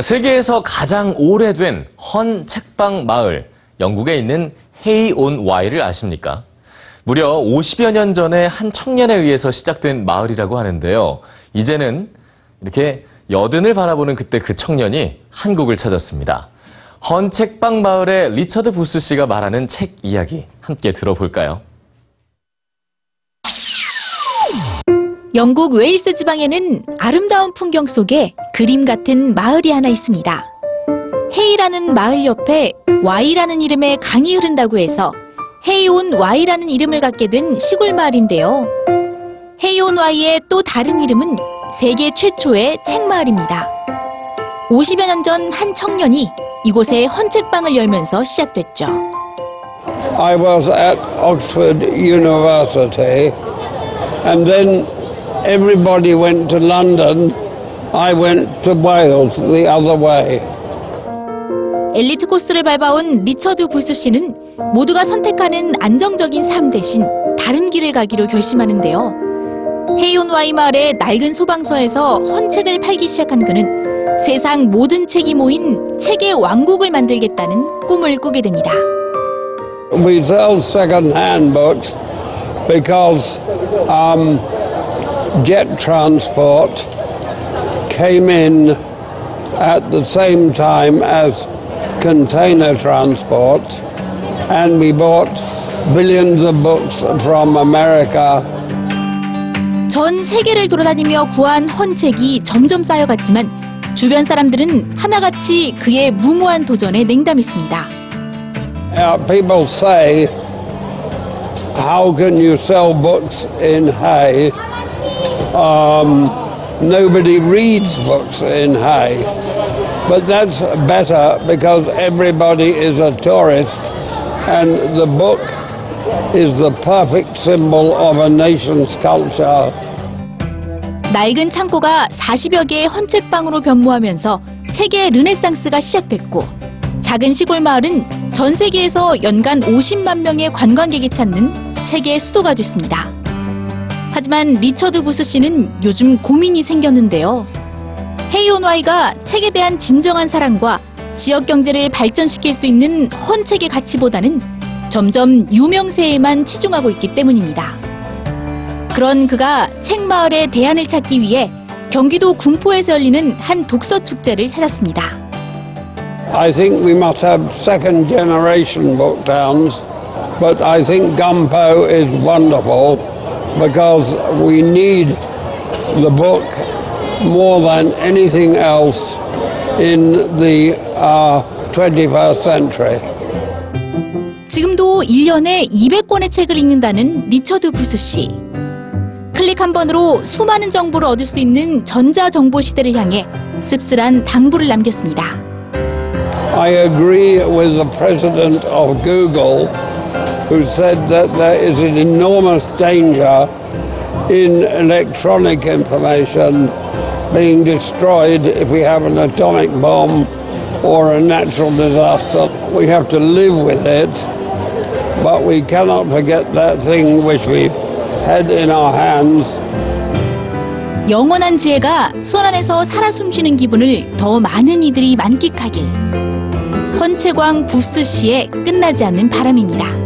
세계에서 가장 오래된 헌 책방 마을, 영국에 있는 헤이 온 와이를 아십니까? 무려 50여 년 전에 한 청년에 의해서 시작된 마을이라고 하는데요. 이제는 이렇게 여든을 바라보는 그때 그 청년이 한국을 찾았습니다. 헌 책방 마을의 리처드 부스 씨가 말하는 책 이야기 함께 들어볼까요? 영국 웨일스 지방에는 아름다운 풍경 속에 그림 같은 마을이 하나 있습니다. 헤이라는 마을 옆에 와이라는 이름의 강이 흐른다고 해서 헤이온 와이라는 이름을 갖게 된 시골 마을인데요. 헤이온 와이의 또 다른 이름은 세계 최초의 책마을입니다. 50여 년 전 한 청년이 이곳에 헌책방을 열면서 시작됐죠. I was at Oxford University, and then everybody went to London. I went to Wales the other way. 엘리트 코스를 밟아온 리처드 부스 씨는 모두가 선택하는 안정적인 삶 대신 다른 길을 가기로 결심하는데요. 헤이온 와이 마을의 낡은 소방서에서 헌책을 팔기 시작한 그는 세상 모든 책이 모인 책의 왕국을 만들겠다는 꿈을 꾸게 됩니다. We sell second-hand books because um, jet transport came in at the same time as container transport, and we bought billions of books from America. 전 se계를 돌아다니며 구한 헌책이 점점 쌓여갔지만 주변 사람들은 하나같이 그의 무모한 도전에 냉담했습니다. Uh, people say, how can you sell books in Hay? Um, nobody reads books in Hay. But that's better because everybody is a tourist and the book is the perfect symbol of a nation's culture. 낡은 창고가 40여 개의 헌책방으로 변모하면서 책의 르네상스가 시작됐고 작은 시골 마을은 전 세계에서 연간 50만 명의 관광객이 찾는 책의 수도가 됐습니다. 하지만 리처드 부스 씨는 요즘 고민이 생겼는데요. 헤이온와이가 책에 대한 진정한 사랑과 지역 경제를 발전시킬 수 있는 헌책의 가치보다는 점점 유명세에만 치중하고 있기 때문입니다. 그런 그가 책 마을의 대안을 찾기 위해 경기도 군포에서 열리는 한 독서 축제를 찾았습니다. I think we must have second generation book towns, but I think Gumpo is wonderful because we need the book more than anything else in the uh, 21st century. 지금도 1년에 200권의 책을 읽는다는 리처드 부스 씨. 클릭 한 번으로 수많은 정보를 얻을 수 있는 전자정보 시대를 향해 씁쓸한 당부를 남겼습니다. I agree with the president of Google who said that there is an enormous danger in electronic information being destroyed if we have an atomic bomb or a natural disaster. We have to live with it, but we cannot forget that thing which we had in our hands 영원한 지혜가 손 안에서 살아 숨쉬는 기분을 더 많은 이들이 만끽하길. 헌채광 부스 씨의 끝나지 않는 바람입니다.